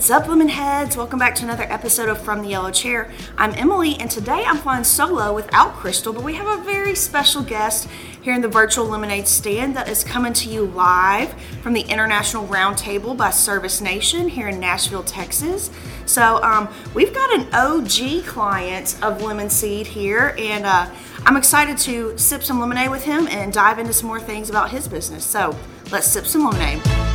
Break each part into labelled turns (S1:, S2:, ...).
S1: What's up, lemon heads? Welcome back to another episode of From the Yellow Chair. I'm Emily, and today I'm flying solo without Crystal, but we have a very special guest here in the virtual lemonade stand that is coming to you live from the International Roundtable by Service Nation here in Nashville, Texas. So um, we've got an OG client of Lemon Seed here, and uh, I'm excited to sip some lemonade with him and dive into some more things about his business. So let's sip some lemonade.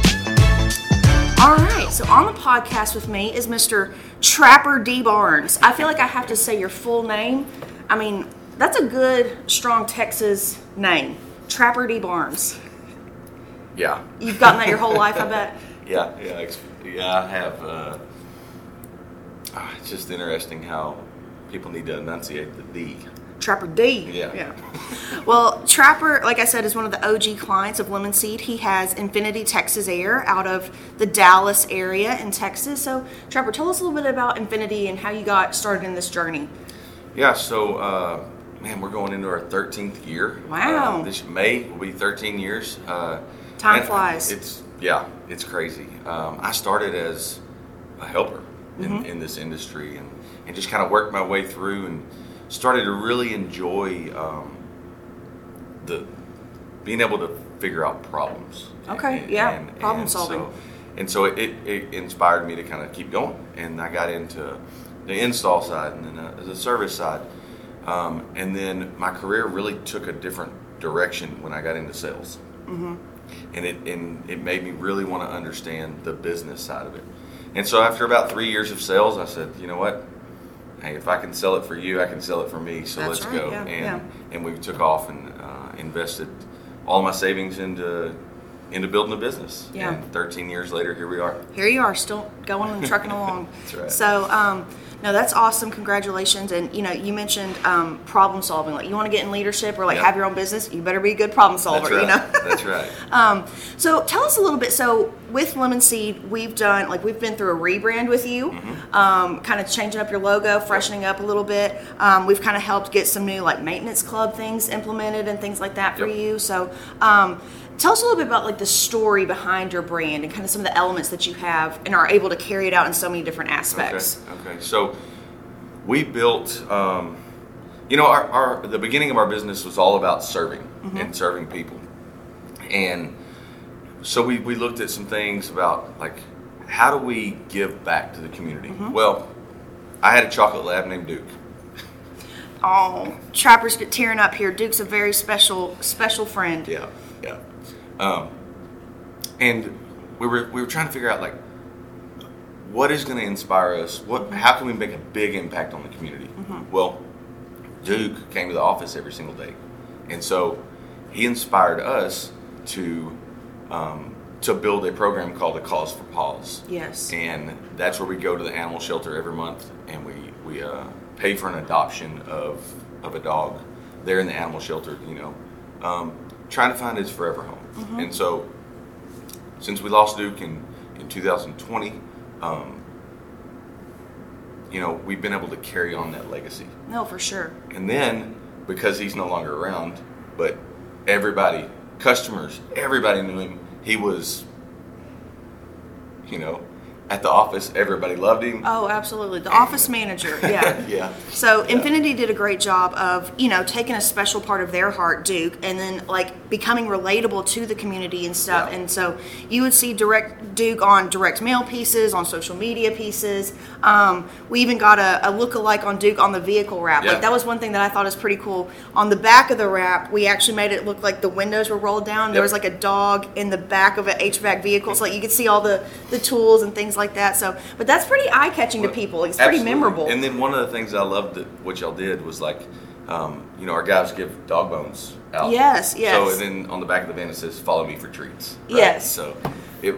S1: All right, so on the podcast with me is Mr. Trapper D Barnes. I feel like I have to say your full name. I mean, that's a good, strong Texas name. Trapper D Barnes.
S2: Yeah.
S1: You've gotten that your whole life, I bet.
S2: Yeah, yeah, yeah. I have. Uh, ah, it's just interesting how people need to enunciate the D.
S1: Trapper D.
S2: Yeah.
S1: Yeah. Well, Trapper, like I said, is one of the OG clients of Lemon Seed. He has Infinity Texas Air out of the Dallas area in Texas. So, Trapper, tell us a little bit about Infinity and how you got started in this journey.
S2: Yeah. So, uh, man, we're going into our 13th year.
S1: Wow.
S2: Uh, this May will be 13 years. Uh,
S1: Time flies.
S2: It's yeah, it's crazy. Um, I started as a helper in,
S1: Mm-hmm.
S2: in this industry and, and just kind of worked my way through and started to really enjoy um, the being able to figure out problems.
S1: Okay, yeah, problem solving.
S2: So, and so it, it inspired me to kind of keep going, and I got into the install side and then uh, the service side, um, and then my career really took a different direction when I got into sales, mm-hmm. and it and it made me really want to understand the business side of it. And so after about three years of sales, I said, you know what? Hey, if I can sell it for you, I can sell it for me. So
S1: That's
S2: let's
S1: right,
S2: go.
S1: yeah,
S2: and
S1: yeah.
S2: and we took off and uh, invested all my savings into into building a business.
S1: Yeah.
S2: And 13 years later, here we are.
S1: here you are still going and trucking along
S2: That's right.
S1: so um, no that's awesome congratulations and you know you mentioned um, problem solving like you want to get in leadership or like
S2: Yeah.
S1: have your own business you better be a good problem solver
S2: That's right.
S1: you know
S2: That's right.
S1: um, so tell us a little bit so with lemon seed we've done like we've been through a rebrand with you
S2: Mm-hmm.
S1: um, kind of changing up your logo freshening up a little bit um, we've kind of helped get some new like maintenance club things implemented and things like that for
S2: Yep.
S1: you so um, tell us a little bit about like the story behind your brand and kind of some of the elements that you have and are able to carry it out in so many different aspects
S2: Okay. Okay. So we built. Um, you know, our, our the beginning of our business was all about serving
S1: Mm-hmm.
S2: and serving people, and so we we looked at some things about like how do we give back to the community.
S1: Mm-hmm.
S2: Well, I had a chocolate lab named Duke.
S1: oh trappers get tearing up here duke's a very special special friend
S2: Yeah, yeah. Um, and we were we were trying to figure out like what is going to inspire us. What how can we make a big impact on the community? Well, Duke came to the office every single day, and so he inspired us to um, to build a program called a Cause for Paws.
S1: yes
S2: And that's where we go to the animal shelter every month, and we we uh, pay for an adoption of of a dog there in the animal shelter. You know, um, trying to find his forever home. And so, since we lost Duke in in 2020, um, you know, we've been able to carry on that legacy.
S1: no for sure
S2: And then because he's no longer around, but everybody, customers, everybody knew him. He was, you know, at the office, everybody loved him.
S1: Oh, absolutely. The office manager. Yeah.
S2: yeah.
S1: So Infinity did a great job of, you know, taking a special part of their heart, Duke, and then like becoming relatable to the community and stuff.
S2: Yeah.
S1: And so you would see direct Duke on direct mail pieces, on social media pieces. Um, we even got a, a look-alike on Duke on the vehicle wrap.
S2: Yeah.
S1: Like that was one thing that I thought was pretty cool. On the back of the wrap, we actually made it look like the windows were rolled down. There was like a dog in the back of an HVAC vehicle, so like you could see all the the tools and things like that. So, but that's pretty eye-catching to people. It's pretty memorable.
S2: And then one of the things I loved that what y'all did was like, um, you know, our guys give dog bones out.
S1: Yes, yes.
S2: So and then on the back of the van it says, "Follow me for treats." right?
S1: Yes.
S2: So it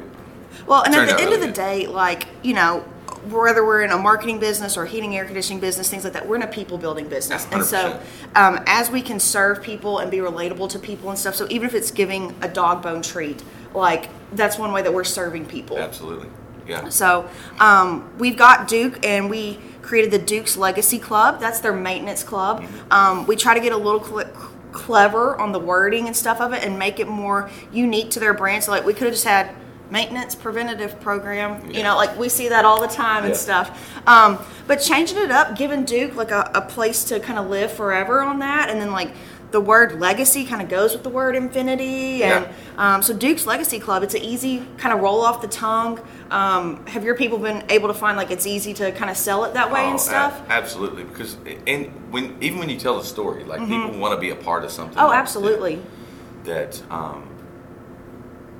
S1: Well, and at the end of the
S2: really
S1: day, like, you know, whether we're in a marketing business or heating air conditioning business, things like that, we're in a people building business. And so, um, as we can serve people and be relatable to people and stuff, so even if it's giving a dog bone treat, like, that's one way that we're serving people.
S2: absolutely, yeah.
S1: So um, we've got Duke, and we created the Duke's Legacy Club. That's their maintenance club.
S2: Mm-hmm.
S1: Um, we try to get a little cl- clever on the wording and stuff of it, and make it more unique to their brand. So like we could have just had maintenance preventative program. You know, like we see that all the time and stuff. Um, but changing it up, giving Duke like a, a place to kind of live forever on that, and then like the word legacy kind of goes with the word infinity, and um, so Duke's Legacy Club. It's an easy kind of roll off the tongue. Um, have your people been able to find like it's easy to kind of sell it that way
S2: Oh,
S1: and
S2: a-
S1: stuff?
S2: absolutely, because and when even when you tell the story, like people want to be a part of something.
S1: oh,
S2: that-
S1: absolutely.
S2: That um,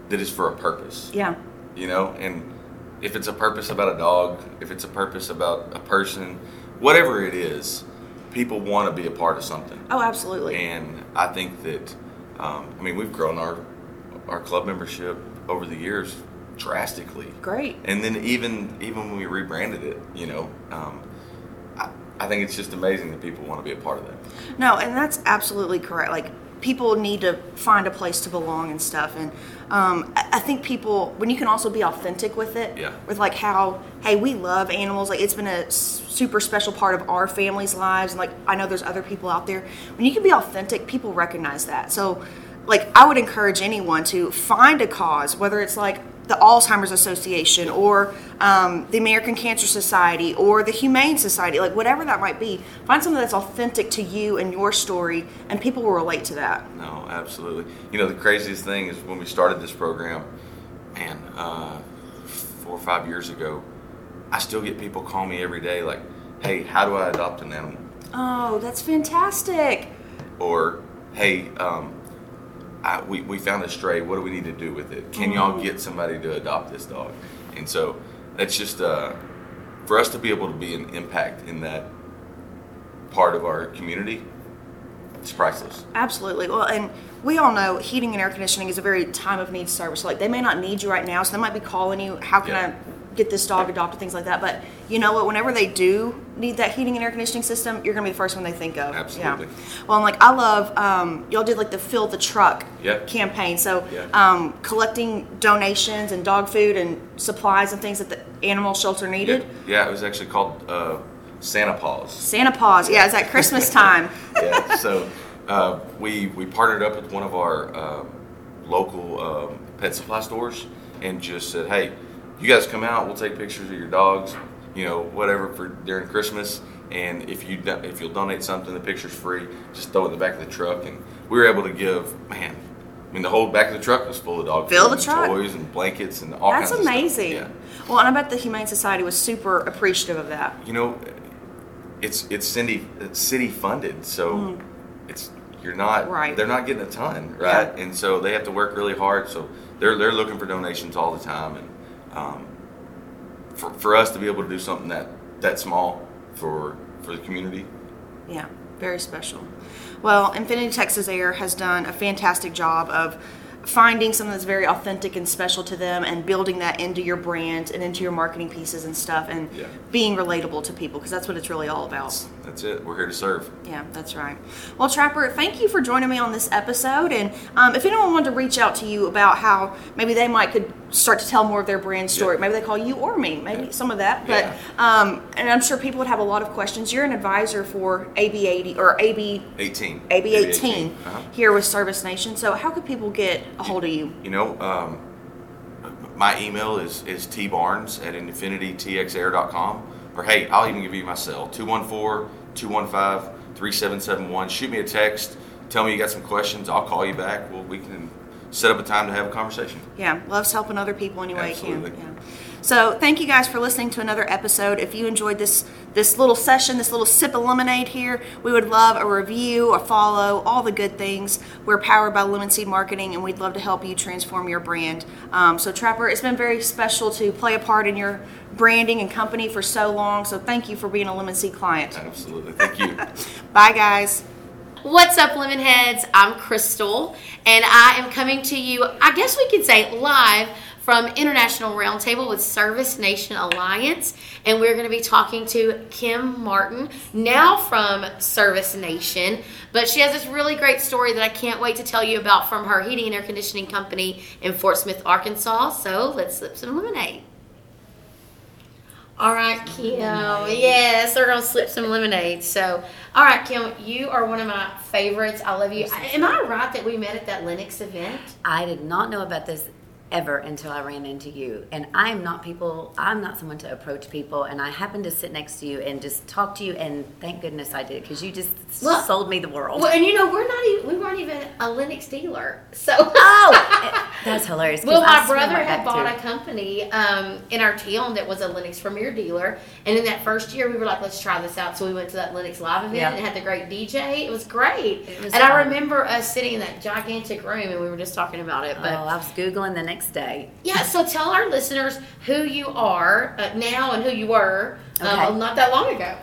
S2: that is for a purpose.
S1: Yeah.
S2: You know, and if it's a purpose about a dog, if it's a purpose about a person, whatever it is, people want to be a part of something.
S1: Oh, absolutely.
S2: And I think that, um, I mean, we've grown our our club membership over the years drastically.
S1: Great.
S2: And then even even when we rebranded it, you know, um, I, I think it's just amazing that people want to be a part of that.
S1: No, and that's absolutely correct. Like people need to find a place to belong and stuff. And um, I I think people, when you can also be authentic with it,
S2: Yeah.
S1: with like how, hey, we love animals. Like it's been a super special part of our family's lives. And like I know there's other people out there. When you can be authentic, people recognize that. So, like I would encourage anyone to find a cause, whether it's like the Alzheimer's Association or um, the American Cancer Society or the Humane Society, like whatever that might be, find something that's authentic to you and your story, and people will relate to that.
S2: No, absolutely. You know, the craziest thing is when we started this program, man, uh, four or five years ago, I still get people call me every day like, hey, how do I adopt an animal?
S1: Oh, that's fantastic.
S2: Or, hey, um, I, we, we found a stray. What do we need to do with it? Can y'all get somebody to adopt this dog? And so that's just uh, for us to be able to be an impact in that part of our community. It's priceless.
S1: Absolutely. Well, and we all know heating and air conditioning is a very time of need service. Like, they may not need you right now, so they might be calling you, how can
S2: Yeah.
S1: I get this dog adopted, things like that. But you know what? Whenever they do need that heating and air conditioning system, you're going to be the first one they think of.
S2: Absolutely.
S1: Yeah. Well, and like, I love, um, y'all did like the Fill the Truck
S2: Yeah.
S1: campaign. So,
S2: Yeah.
S1: um, collecting donations and dog food and supplies and things that the animal shelter
S2: Yeah,
S1: needed.
S2: yeah, it was actually called uh, Santa Paws.
S1: Santa Paws. Yeah, it's at Christmas time.
S2: yeah, so uh, we we partnered up with one of our uh, local um, pet supply stores and just said, hey, you guys come out, we'll take pictures of your dogs, you know, whatever for during Christmas. And if you if you'll donate something, the picture's free. Just throw it in the back of the truck, and we were able to give man. I mean, the whole back of the truck was full of dog
S1: Fill
S2: food
S1: the truck?
S2: toys and blankets and all
S1: That's
S2: kinds of stuff.
S1: amazing.
S2: Yeah.
S1: Well, and I bet the Humane Society was super appreciative of that.
S2: you know, it's it's city it's city funded, so hmm. it's you're not.
S1: Right.
S2: They're not getting a ton, right?
S1: Yeah.
S2: And so they have to work really hard. So they're they're looking for donations all the time, and um, for for us to be able to do something that that small for for the community,
S1: Yeah, very special. Well, Infinity Texas Air has done a fantastic job of finding something that's very authentic and special to them and building that into your brand and into your marketing pieces and stuff and
S2: Yeah.
S1: being relatable to people because that's what it's really all about.
S2: That's it. We're here to serve.
S1: Yeah, that's right. Well, Trapper, thank you for joining me on this episode. And um, if anyone wanted to reach out to you about how maybe they might could start to tell more of their brand story,
S2: Yeah.
S1: maybe they call you or me, maybe
S2: Yeah.
S1: some of that.
S2: Yeah.
S1: But um, and I'm sure people would have a lot of questions. You're an advisor for AB80 or AB
S2: Eighteen.
S1: AB18
S2: Uh-huh.
S1: here with Service Nation. So how could people get a hold of you?
S2: You know, um, my email is, is tbarnes at infinitytxair.com. Or hey, I'll even give you my cell 214 215 3771. Shoot me a text. Tell me you got some questions. I'll call you back. Well, we can set up a time to have a conversation.
S1: Yeah, loves helping other people any way
S2: Absolutely.
S1: you can. Yeah. So thank you guys for listening to another episode. If you enjoyed this this little session, this little sip of lemonade here, we would love a review, a follow, all the good things. We're powered by Lemon Seed Marketing, and we'd love to help you transform your brand. Um, so Trapper, it's been very special to play a part in your branding and company for so long. So thank you for being a Lemon Seed client.
S2: Absolutely. Thank you.
S1: Bye, guys.
S3: What's up, Lemonheads? I'm Crystal, and I am coming to you, I guess we could say, live from International Roundtable with Service Nation Alliance. And we're going to be talking to Kim Martin, now from Service Nation. But she has this really great story that I can't wait to tell you about from her heating and air conditioning company in Fort Smith, Arkansas. So let's slip some lemonade. All right, Kim. Yes, they're gonna slip some lemonade. So, all right, Kim, you are one of my favorites. I love you. Am I right that we met at that Lennox event?
S4: I did not know about this ever until I ran into you. And I am not people, I'm not someone to approach people. And I happened to sit next to you and just talk to you. And thank goodness I did because you just
S3: Well-
S4: sold me the world.
S3: Well, and you know, we're not even, we weren't even a Lennox dealer. So.
S4: oh, that's hilarious.
S3: Well, my brother had bought
S4: to-
S3: a company um, in our town that was a Lennox Premier dealer, and in that first year, we were like, "Let's try this out." So we went to that Lennox Live event.
S4: Yeah.
S3: and had the great DJ. It was great,
S4: It was
S3: and I remember us sitting in that gigantic room, and we were just talking about it.
S4: But Oh,
S3: But
S4: I was Googling the next day.
S3: yeah, so tell our listeners who you are uh, now and who you were um,
S4: Okay.
S3: not that long ago.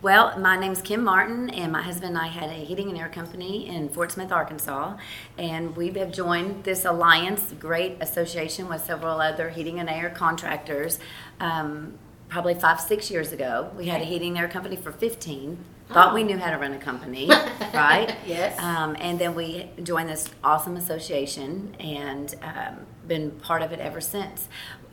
S4: Well, my name's Kim Martin, and my husband and I had a heating and air company in Fort Smith, Arkansas. And we have joined this alliance, great association with several other heating and air contractors, um, probably five, six years ago. We had a heating and air company for 15. Thought we knew how to run a company, right?
S3: Yes.
S4: Um, and then we joined this awesome association and um, been part of it ever since.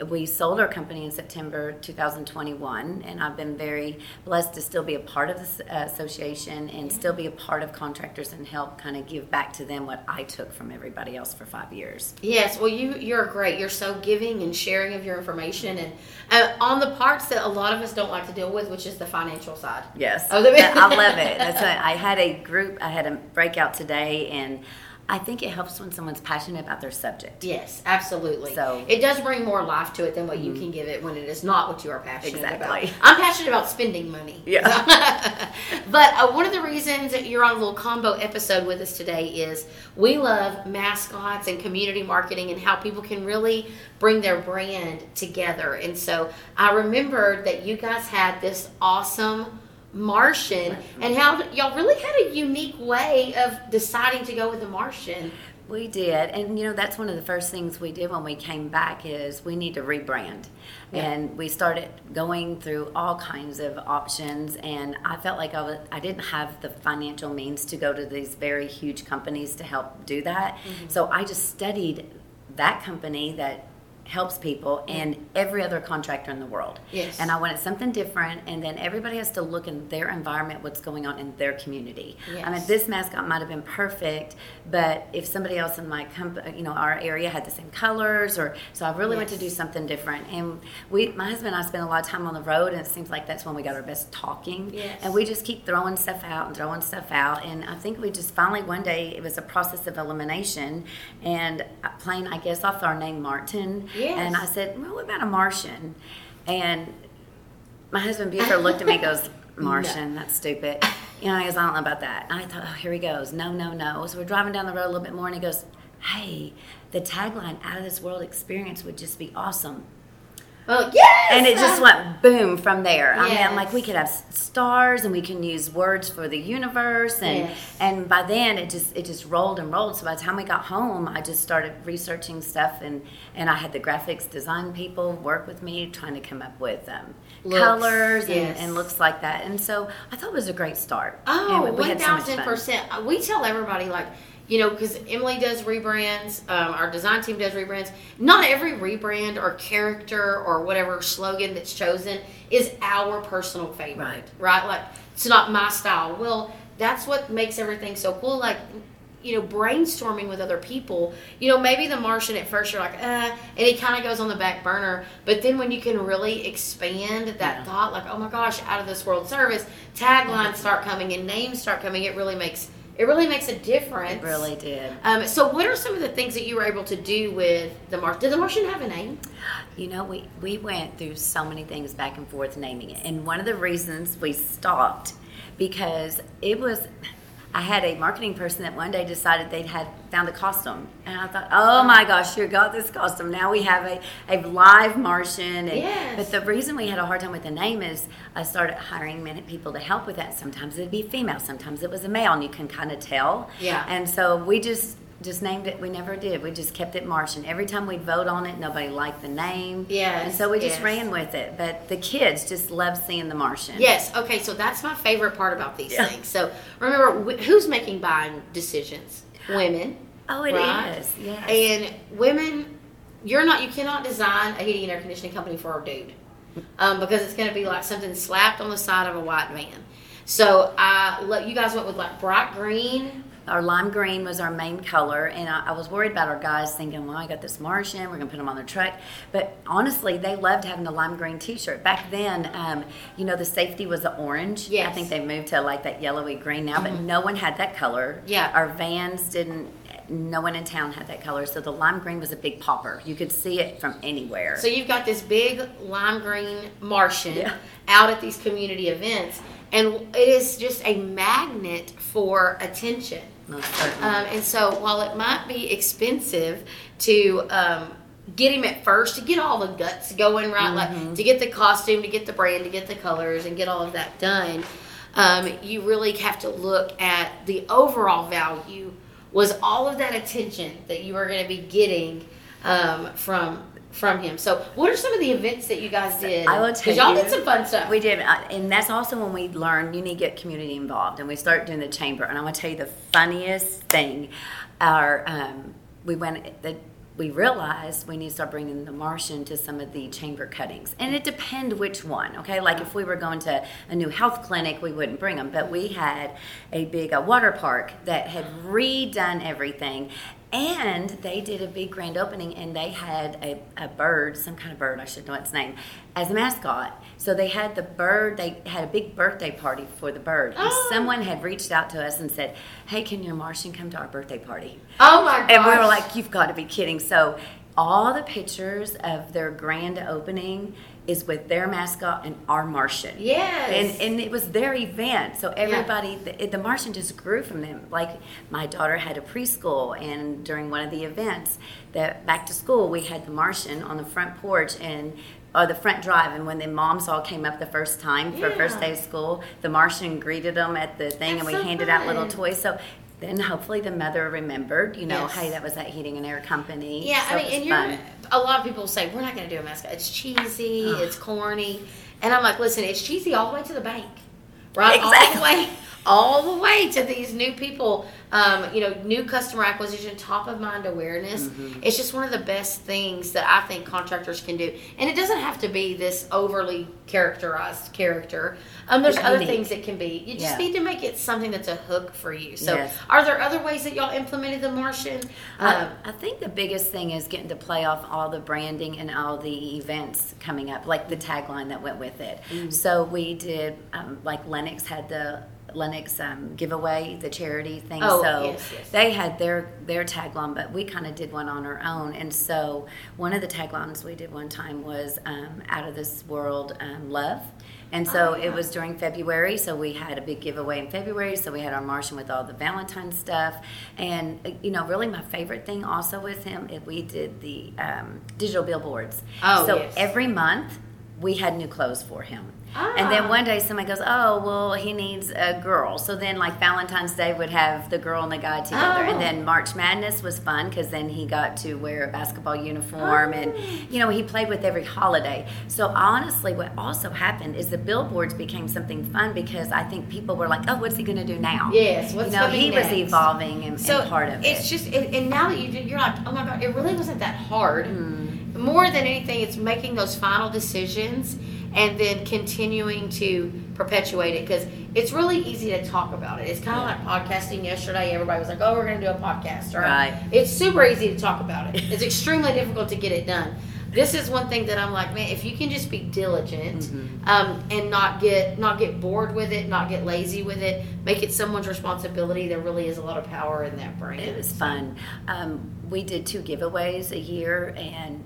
S4: We sold our company in September 2021, and I've been very blessed to still be a part of this uh, association and still be a part of contractors and help kind of give back to them what I took from everybody else for five years.
S3: Yes, well, you you're great. You're so giving and sharing of your information, and uh, on the parts that a lot of us don't like to deal with, which is the financial side.
S4: Yes,
S3: Oh,
S4: I love it. That's I had a group. I had a breakout today, and I think it helps when someone's passionate about their subject.
S3: Yes, absolutely.
S4: So-
S3: it does bring more life to it than what you can give it when it is not what you are passionate about.
S4: Exactly.
S3: about. I'm passionate about spending money.
S4: Yeah.
S3: but uh, one of the reasons that you're on a little combo episode with us today is we love mascots and community marketing and how people can really bring their brand together. And so I remembered that you guys had this awesome Martian and how y'all really had a unique way of deciding to go with the Martian.
S4: We did, and you know that's one of the first things we did when we came back is we need to rebrand,
S3: Yeah.
S4: and we started going through all kinds of options. And I felt like I was I didn't have the financial means to go to these very huge companies to help do that, mm-hmm. so I just studied that company that helps people and every other contractor in the world.
S3: Yes.
S4: And I wanted something different, and then everybody has to look in their environment, what's going on in their community. I mean, this mascot might have been perfect, but if somebody else in my company, you know, our area had the same colors, or so I really went to do something different. And we, my husband and I spend a lot of time on the road, and it seems like that's when we got our best talking.
S3: Yes.
S4: And we just keep throwing stuff out and throwing stuff out, and I think we just finally one day it was a process of elimination, and uh, playing I guess off our name Martin.
S3: Yes.
S4: And I said, well, what about a Martian? And my husband Buford looked at me and goes, Martian, that's stupid. You know, he goes, I don't know about that. And I thought, oh, here he goes. No, no, no. So we're driving down the road a little bit more, and he goes, hey, the tagline out of this world experience would just be awesome.
S3: Well, yes!
S4: And it just went boom from there. I mean,
S3: Yes.
S4: like we could have stars and we can use words for the universe and
S3: Yes.
S4: and by then it just it just rolled and rolled. So by the time we got home, I just started researching stuff and and I had the graphics design people work with me trying to come up with um,
S3: Looks,
S4: colors and,
S3: yes.
S4: and looks like that. And so I thought it was a great start.
S3: Oh,
S4: And we had so
S3: 1000%. We tell everybody, like, you know, because Emily does rebrands, um, our design team does rebrands. Not every rebrand or character or whatever slogan that's chosen is our personal favorite,
S4: Right.
S3: right? Like, it's not my style. Well, that's what makes everything so cool. Like, you know, brainstorming with other people. You know, maybe the Martian at first you're like, uh, and it kind of goes on the back burner. But then when you can really expand that
S4: Yeah.
S3: thought, like, oh my gosh, out of this world service, taglines start coming and names start coming. It really makes it really makes a difference.
S4: It really did.
S3: Um, so, what are some of the things that you were able to do with the Martian? Did the Martian have a name?
S4: You know, we, we went through so many things back and forth naming it. And one of the reasons we stopped because it was I had a marketing person that one day decided they'd had found a costume. And I thought, oh my gosh, you got this costume. Now we have a, a live Martian. And,
S3: Yes.
S4: But the reason we had a hard time with the name is I started hiring many people to help with that. Sometimes it'd be female, sometimes it was a male, and you can kind of tell.
S3: Yeah.
S4: And so we just just named it. We never did. We just kept it Martian. Every time we'd vote on it, nobody liked the name.
S3: Yes,
S4: And so we just
S3: yes.
S4: ran with it. But the kids just love seeing the Martian.
S3: Yes. Okay. So that's my favorite part about these
S4: Yeah.
S3: things. So remember, who's making buying decisions? Women.
S4: Oh, it is.
S3: right?
S4: Yes.
S3: And women, you're not. You cannot design a heating and air conditioning company for a dude, um, because it's going to be like something slapped on the side of a white van. So I, let you guys went with like bright green
S4: our lime green was our main color, and I, I was worried about our guys thinking, well, I got this Martian, we're gonna put them on their truck. But honestly, they loved having the lime green T-shirt. Back then, um, you know, the safety was the orange. Yeah,
S3: I
S4: think they moved to like that yellowy green now, but no one had that color.
S3: Yeah.
S4: Our vans didn't. No one in town had that color, so the lime green was a big popper. You could see it from anywhere.
S3: So you've got this big lime green Martian
S4: Yeah.
S3: out at these community events, and it is just a magnet for attention.
S4: Certainly.
S3: Um, and so while it might be expensive to um, get him at first, to get all the guts going right,
S4: Mm-hmm.
S3: like to get the costume, to get the brand, to get the colors, and get all of that done, um, you really have to look at the overall value. Was all of that attention that you are going to be getting um, from from him? So, what are some of the events that you guys did?
S4: I will tell
S3: y'all
S4: you-
S3: did some fun stuff.
S4: We did, uh, and that's also when we learned you need to get community involved, and we start doing the chamber. And I want to tell you the funniest thing. Our um, we went that we realized we need to start bringing the Martian to some of the chamber cuttings, and it depend which one. Okay, like if we were going to a new health clinic, we wouldn't bring them, but we had a big uh, water park that had redone everything. And they did a big grand opening, and they had a, a bird, some kind of bird, I should know its name, as a mascot. So they had the bird, they had a big birthday party for the bird. And
S3: Oh.
S4: someone had reached out to us and said, Hey, can your Martian come to our birthday party?
S3: oh my gosh!
S4: And we were like, You've got to be kidding. So all the pictures of their grand opening is with their mascot and our Martian.
S3: Yes.
S4: And, and it was their event. So everybody, the, the Martian just grew from them. Like my daughter had a preschool, and during one of the events, that back to school, we had the Martian on the front porch and or the front drive. And when the moms all came up the first time for first day of school, the Martian greeted them at the thing,
S3: That's
S4: and we
S3: so
S4: handed out little toys. So then hopefully the mother remembered, you know,
S3: Yes.
S4: hey, that was that heating and air company.
S3: Yeah,
S4: So
S3: I mean, and you're a lot of people say we're not going to do a mascot. It's cheesy, it's corny, and I'm like, listen, it's cheesy all the way to the bank, right? All
S4: Exactly.
S3: the way, all the way to these new people. Um, you know, new customer acquisition, top of mind awareness.
S4: Mm-hmm.
S3: It's just one of the best things that I think contractors can do, and it doesn't have to be this overly characterized character. Um, there's
S4: It's
S3: other
S4: unique.
S3: things that can be. You just
S4: Yeah.
S3: need to make it something that's a hook for you. So,
S4: Yes.
S3: are there other ways that y'all implemented the Martian?
S4: I,
S3: Um,
S4: I think the biggest thing is getting to play off all the branding and all the events coming up, like the tagline that went with it.
S3: Mm-hmm.
S4: So we did, um, like Lennox had the Lennox um, giveaway, the charity thing.
S3: Oh,
S4: so
S3: yes, yes.
S4: they had their their tagline, but we kind of did one on our own. And so one of the taglines we did one time was um, "Out of this world, um, love." And so
S3: Oh,
S4: it was during February, so we had a big giveaway in February. So we had our Martian with all the Valentine stuff, and uh, you know, really my favorite thing also with him, is we did the um, digital billboards.
S3: Oh,
S4: so
S3: yes.
S4: every month we had new clothes for him. And
S3: Ah.
S4: then one day somebody goes, "Oh, well, he needs a girl." So then, like Valentine's Day would have the girl and the guy together,
S3: Oh.
S4: and then March Madness was fun because then he got to wear a basketball uniform, and
S3: Oh.
S4: you know he played with every holiday. So honestly, what also happened is the billboards became something fun because I think people were like, "Oh, what's he going to do now?"
S3: Yes, what's
S4: you know, he was evolving and,
S3: so
S4: and part of
S3: it's
S4: it.
S3: It's just and, and now that you do you're like oh my god it really wasn't that hard
S4: Hmm.
S3: more than anything it's making those final decisions and then continuing to perpetuate it because it's really easy to talk about it it's kind of like podcasting yesterday everybody was like oh we're going to do a podcast right?
S4: Right.
S3: it's super easy to talk about it it's extremely difficult to get it done this is one thing that I'm like, man, if you can just be diligent
S4: Mm-hmm.
S3: um, and not get not get bored with it, not get lazy with it, make it someone's responsibility. There really is a lot of power in that brand.
S4: It was fun. Um, we did two giveaways a year, and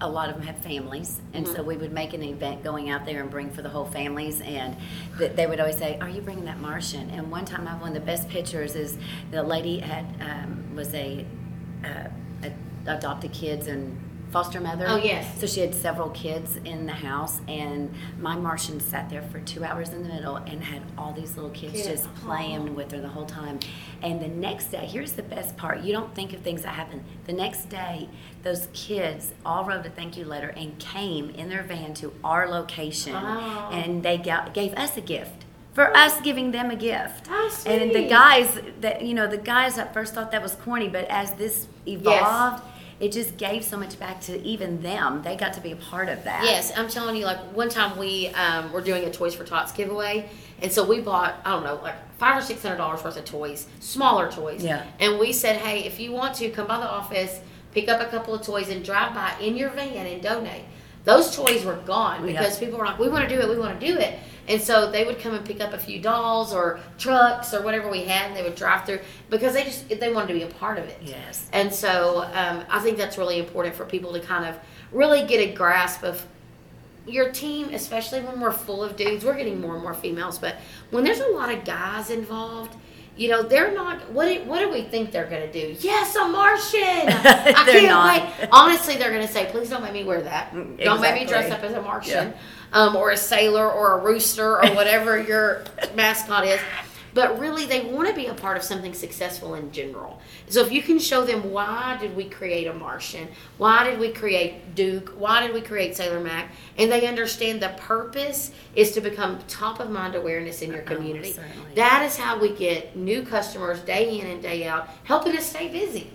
S4: a lot of them have families, and so we would make an event going out there and bring for the whole families. And th- they would always say, "Are you bringing that Martian?" And one time, I have one of the best pictures is the lady had um, was a, uh, a adopted kids and foster mother.
S3: Oh, yes.
S4: So she had several kids in the house, and my Martian sat there for two hours in the middle and had all these little kids
S3: Kids.
S4: just playing with her the whole time. And the next day, here's the best part you don't think of things that happen. The next day, those kids all wrote a thank you letter and came in their van to our location,
S3: Wow.
S4: and they ga- gave us a gift. For us giving them a gift, and the guys that you know, the guys at first thought that was corny, but as this evolved, it just gave so much back to even them. They got to be a part of that.
S3: Yes, I'm telling you, like one time we um, were doing a Toys for Tots giveaway, and so we bought I don't know like five or six hundred dollars worth of toys, smaller toys.
S4: Yeah.
S3: And we said, hey, if you want to come by the office, pick up a couple of toys, and drive by in your van and donate. Those toys were gone
S4: Yeah.
S3: because people were like, we want to do it, we want to do it. And so they would come and pick up a few dolls or trucks or whatever we had, and they would drive through because they just they wanted to be a part of it.
S4: Yes.
S3: And so um, I think that's really important for people to kind of really get a grasp of your team, especially when we're full of dudes. We're getting more and more females, but when there's a lot of guys involved, you know, they're not. What do, what do we think they're going to do? Yes, a Martian. I can't
S4: not.
S3: wait. Honestly, they're going to say, "Please don't make me wear that. Don't make me dress up as a Martian, um, or a sailor, or a rooster, or whatever your mascot is." But really, they want to be a part of something successful in general. So if you can show them why did we create a Martian, why did we create Duke, why did we create Sailor Mac, and they understand the purpose is to become top of mind awareness in your community.
S4: certainly.
S3: that is how we get new customers day in and day out, helping us stay busy.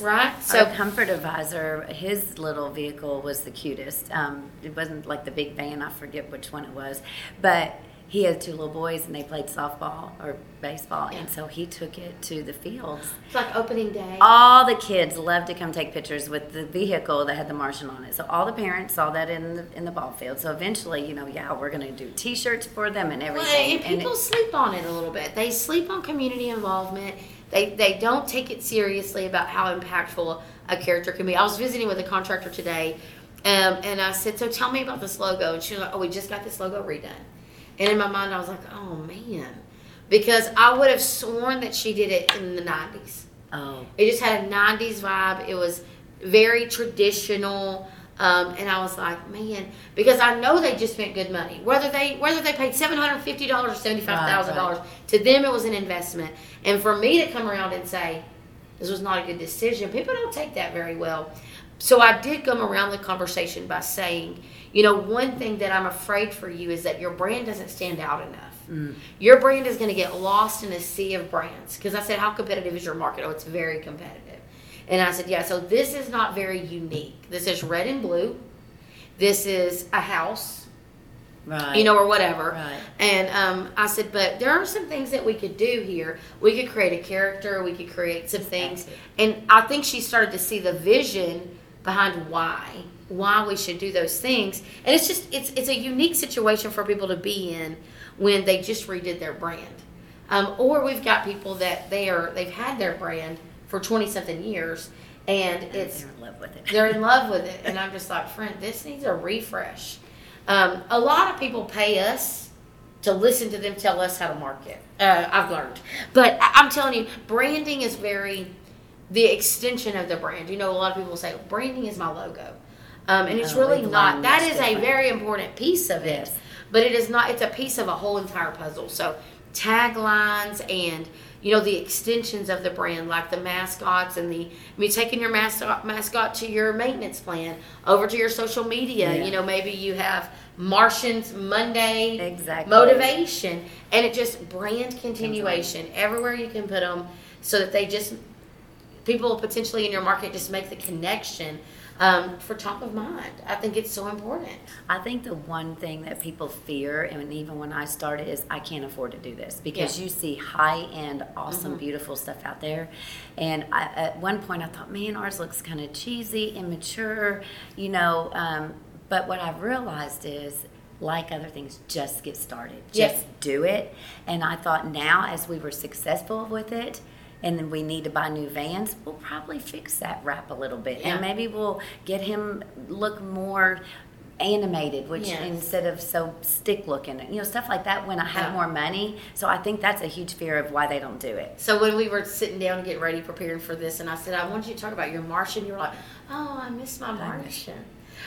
S3: Right?
S4: So
S3: So
S4: Our comfort advisor, his little vehicle was the cutest. Um, it wasn't like the big van. I forget which one it was, but he had two little boys and they played softball or baseball,
S3: Yeah.
S4: and so he took it to the fields.
S3: it's like opening day.
S4: All the kids loved to come take pictures with the vehicle that had the Martian on it. So all the parents saw that in the in the ball field. So eventually, you know, yeah, we're gonna do T-shirts for them and
S3: Well,
S4: everything.
S3: and people sleep on it a little bit. They sleep on community involvement. They they don't take it seriously about how impactful a character can be. I was visiting with a contractor today, um, and I said, "So tell me about this logo." And she was like, "Oh, we just got this logo redone." And in my mind, I was like, "Oh man," because I would have sworn that she did it in the '90s.
S4: oh,
S3: It just had a '90s vibe. It was very traditional, um, and I was like, man, because I know they just spent good money. Whether they whether they paid seven hundred fifty dollars or seventy five thousand dollars, to them it was an investment. And for me to come around and say this was not a good decision, people don't take that very well. So I did come around the conversation by saying, you know, one thing that I'm afraid for you is that your brand doesn't stand out enough. Your brand is going to get lost in a sea of brands. Because I said, how competitive is your market? Oh, it's very competitive. And I said, yeah, so this is not very unique. This is red and blue. This is a house,
S4: right.
S3: you know, or whatever.
S4: Right.
S3: And um, I said, but there are some things that we could do here. We could create a character. We could create some things. And I think she started to see the vision behind why why we should do those things. And it's just it's it's a unique situation for people to be in when they just redid their brand. Um, or we've got people that they are they've had their brand for twenty something years, and it's
S4: They're in love with it.
S3: they're in love with it, and I'm just like, friend, this needs a refresh. Um, a lot of people pay us to listen to them tell us how to market. Uh, I've learned, but I- I'm telling you, branding is very the extension of the brand. You know, a lot of people say branding is my logo, um, and it's
S4: Oh,
S3: really not. That
S4: is
S3: is a very important piece of it, but it is not. It's a piece of a whole entire puzzle. So taglines and you know the extensions of the brand like the mascots and the I mean taking your mascot mascot to your maintenance plan over to your social media
S4: Yeah.
S3: you know maybe you have Martians Monday
S4: Exactly.
S3: motivation and it just brand continuation everywhere you can put them so that they just people potentially in your market just make the connection um, for top of mind I think it's so important
S4: I think the one thing that people fear, and even when I started, is I can't afford to do this because
S3: Yeah.
S4: you see high end, awesome,
S3: Mm-hmm.
S4: beautiful stuff out there. And I, at one point, I thought, man, ours looks kind of cheesy, immature, you know. Um, but what I've realized is, like other things, just get started,
S3: Yes.
S4: just do it. And I thought now, as we were successful with it, and then we need to buy new vans, we'll probably fix that wrap a little bit.
S3: Yeah.
S4: And maybe we'll get him look more animated, which
S3: Yes.
S4: instead of so stick looking, you know, stuff like that when I have
S3: Yeah.
S4: more money. So I think that's a huge fear of why they don't do it.
S3: So when we were sitting down and getting ready, preparing for this, and I said, I want you to talk about your Martian, you're like, oh, I miss my Martian.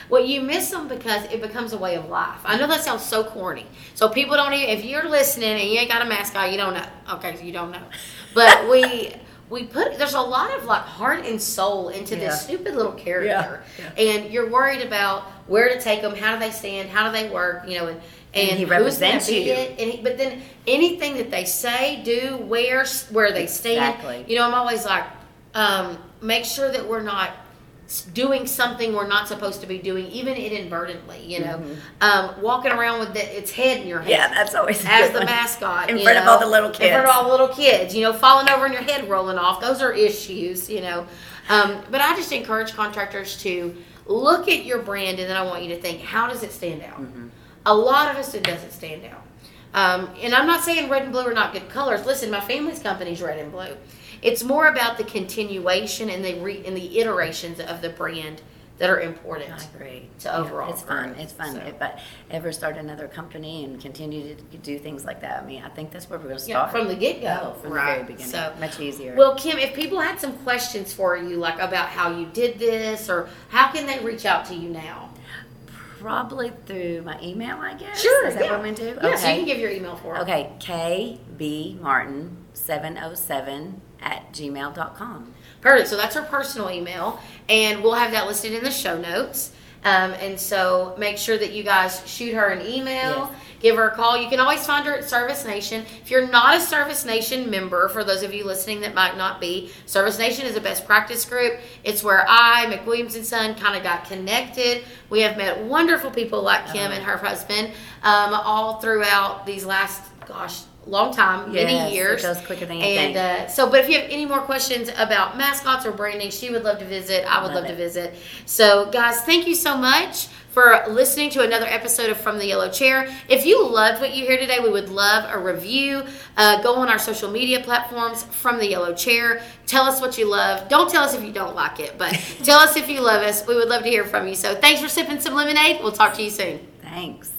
S3: Well, you miss them because it becomes a way of life. I know that sounds so corny. So people don't even, if you're listening and you ain't got a mascot, you don't know. Okay, so you don't know. But we, we put, there's a lot of like heart and soul into
S4: Yeah.
S3: this stupid little character. And you're worried about where to take them, how do they stand, how do they work, you know, and, and,
S4: And he represents you.
S3: it. And he, but then anything that they say, do, where, where they stand,
S4: Exactly.
S3: you know, I'm always like, um, make sure that we're not doing something we're not supposed to be doing, even inadvertently. You know,
S4: Mm-hmm.
S3: um, walking around with the, its head in your hand.
S4: Yeah, that's always
S3: as the
S4: one.
S3: mascot
S4: In front of all the little kids.
S3: In front of all the little kids, you know, falling over and your head rolling off. Those are issues, you know. Um, but I just encourage contractors to look at your brand, and then I want you to think, how does it stand out?
S4: Mm-hmm.
S3: A lot of us, it doesn't stand out. Um, and I'm not saying red and blue are not good colors. Listen, my family's company's red and blue. It's more about the continuation and the re- and the iterations of the brand that are important.
S4: I agree.
S3: To overall
S4: it's fun. It's fun.
S3: so.
S4: If I ever start another company and continue to do things like that, I mean, I think that's where we're going to
S3: Yeah,
S4: start
S3: from the get go,
S4: Oh, from
S3: right?
S4: the very beginning.
S3: So
S4: much easier.
S3: Well, Kim, if people had some questions for you, like about how you did this, or how can they reach out to you now?
S4: probably through my email, I guess.
S3: Sure,
S4: Is that
S3: yeah.
S4: what I'm going to do?
S3: Yeah, so you can give your email for it.
S4: Okay, KB Martin seven oh seven at gmail.com.
S3: Perfect. So that's her personal email, and we'll have that listed in the show notes. Um, and so make sure that you guys shoot her an email,
S4: Yes.
S3: give her a call. You can always find her at Service Nation. If you're not a Service Nation member, for those of you listening that might not be, Service Nation is a best practice group. It's where I, McWilliams and Son, kind of got connected. We have met wonderful people like Kim and her husband um, all throughout these last, gosh, long time,
S4: Yes,
S3: many
S4: it
S3: years.
S4: goes quicker than you
S3: and,
S4: think.
S3: Uh, so, but if you have any more questions about mascots or branding, she would love to visit. I would love,
S4: Love
S3: to visit. So, guys, thank you so much for listening to another episode of From the Yellow Chair. If you loved what you hear today, we would love a review. Uh, go on our social media platforms, From the Yellow Chair. Tell us what you love. Don't tell us if you don't like it, but tell us if you love us. We would love to hear from you. So, thanks for sipping some lemonade. We'll talk to you soon.
S4: Thanks.